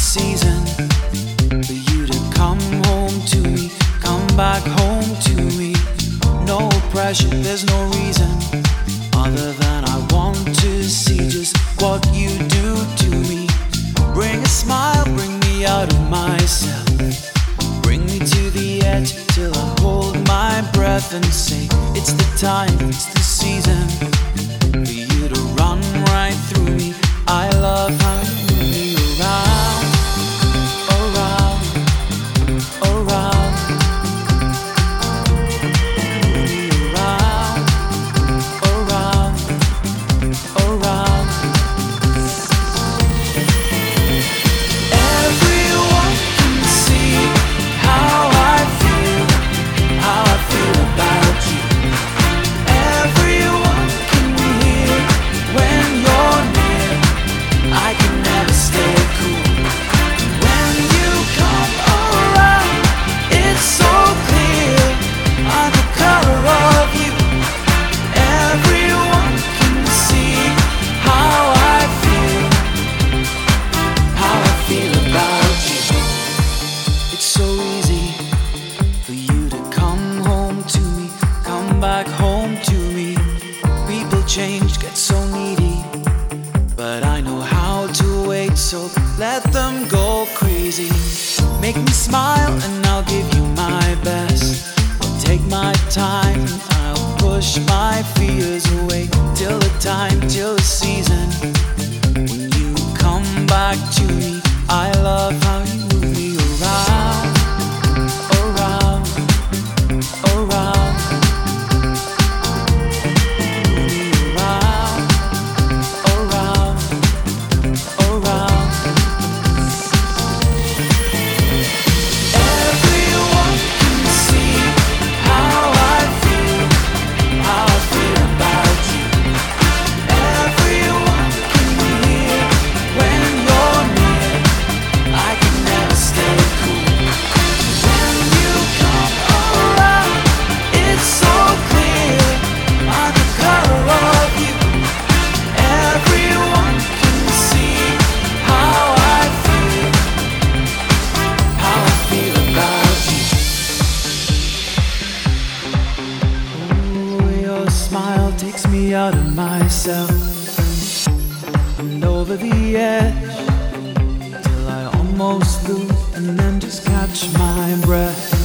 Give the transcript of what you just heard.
season for you to come home to me, come back home to me. No pressure, there's no reason other than I want to see just what you do to me. Bring a smile, bring me out of myself. Bring me to the edge till I hold my breath and say, It's the time, it's the season Change, get so needy, but I know how to wait, so let them go crazy. Make me smile and I'll give you my best. I'll take my time and I'll push my fears away till the time, till the season when you come back to me. I love how out of myself and over the edge till I almost lose and then just catch my breath.